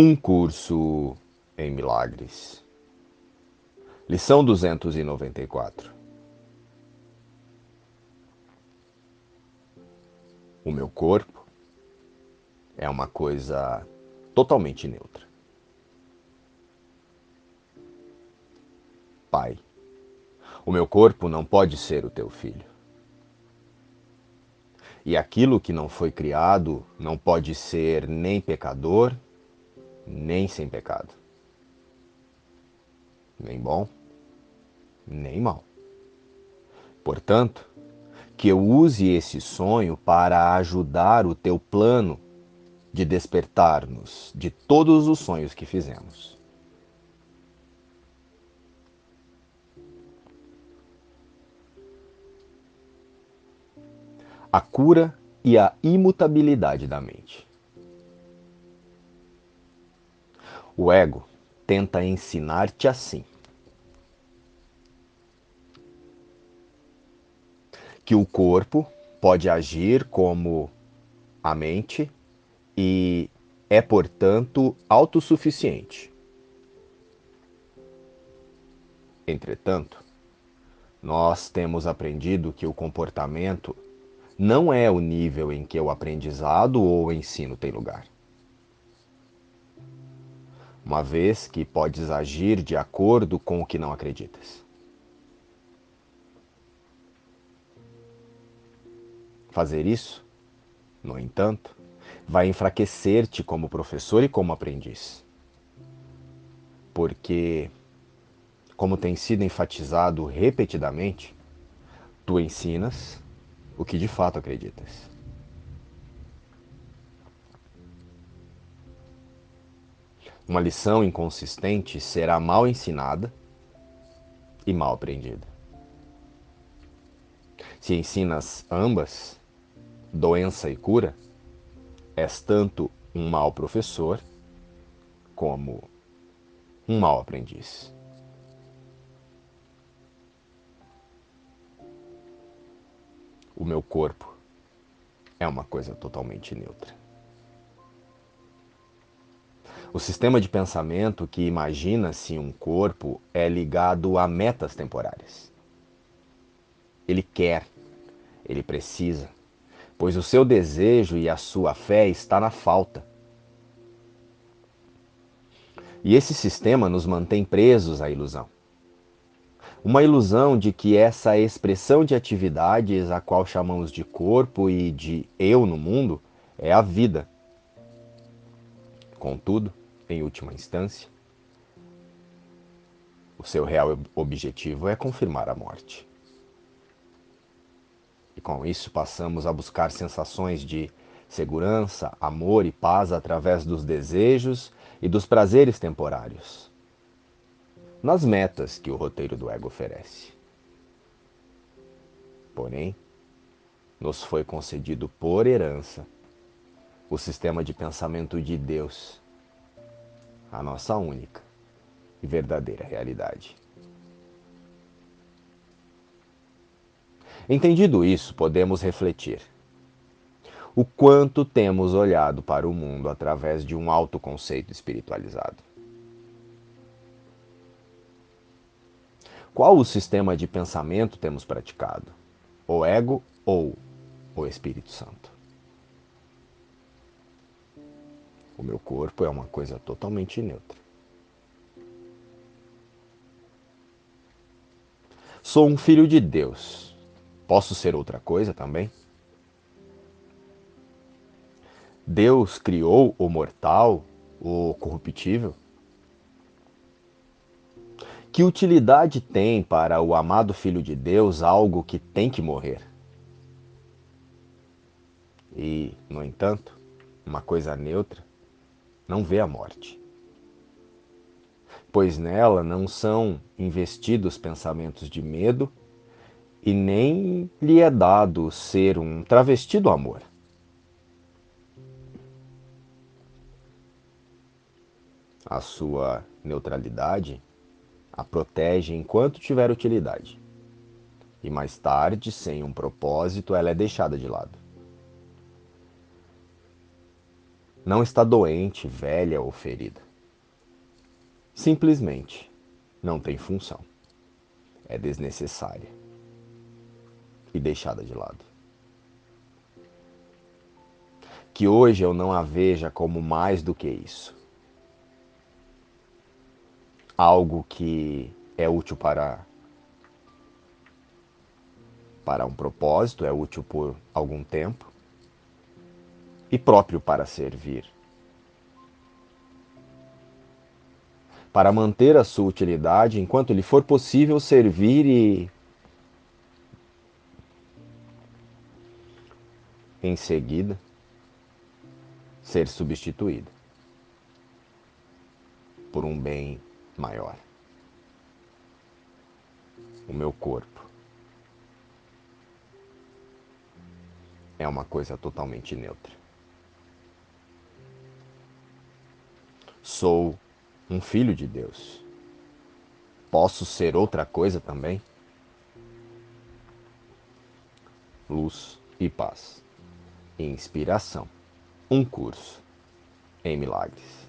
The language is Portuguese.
Um curso em milagres. Lição 294. O meu corpo é uma coisa totalmente neutra. Pai, o meu corpo não pode ser o teu filho. E aquilo que não foi criado não pode ser nem pecador, nem sem pecado. Nem bom, nem mal. Portanto, que eu use esse sonho para ajudar o teu plano de despertar-nos de todos os sonhos que fizemos. A cura e a imutabilidade da mente. O ego tenta ensinar-te assim: que o corpo pode agir como a mente e é, portanto, autossuficiente. Entretanto, nós temos aprendido que o comportamento não é o nível em que o aprendizado ou o ensino tem lugar uma vez que podes agir de acordo com o que não acreditas. Fazer isso, no entanto, vai enfraquecer-te como professor e como aprendiz. Porque, como tem sido enfatizado repetidamente, tu ensinas o que de fato acreditas. Uma lição inconsistente será mal ensinada e mal aprendida. Se ensinas ambas, doença e cura, és tanto um mau professor como um mau aprendiz. O meu corpo é uma coisa totalmente neutra. O sistema de pensamento que imagina-se um corpo é ligado a metas temporárias. Ele quer, ele precisa, pois o seu desejo e a sua fé está na falta. E esse sistema nos mantém presos à ilusão. Uma ilusão de que essa expressão de atividades, a qual chamamos de corpo e de eu no mundo, é a vida. Contudo, em última instância, o seu real objetivo é confirmar a morte. E com isso passamos a buscar sensações de segurança, amor e paz através dos desejos e dos prazeres temporários, nas metas que o roteiro do ego oferece. Porém, nos foi concedido por herança o sistema de pensamento de Deus a nossa única e verdadeira realidade. Entendido isso, podemos refletir. O quanto temos olhado para o mundo através de um autoconceito espiritualizado? Qual o sistema de pensamento temos praticado? O ego ou o Espírito Santo? O meu corpo é uma coisa totalmente neutra. Sou um filho de Deus. Posso ser outra coisa também? Deus criou o mortal, o corruptível? Que utilidade tem para o amado Filho de Deus algo que tem que morrer? E, no entanto, uma coisa neutra não vê a morte. Pois nela não são investidos pensamentos de medo e nem lhe é dado ser um travesti do amor. A sua neutralidade a protege enquanto tiver utilidade. E mais tarde, sem um propósito, ela é deixada de lado. Não está doente, velha ou ferida. Simplesmente não tem função. É desnecessária e deixada de lado. Que hoje eu não a veja como mais do que isso. Algo que é útil para para um propósito, é útil por algum tempo e próprio para servir. Para manter a sua utilidade enquanto lhe for possível servir e em seguida ser substituído por um bem maior. O meu corpo. é uma coisa totalmente neutra. Sou um filho de Deus. Posso ser outra coisa também? Luz e paz. Inspiração. Um curso em milagres.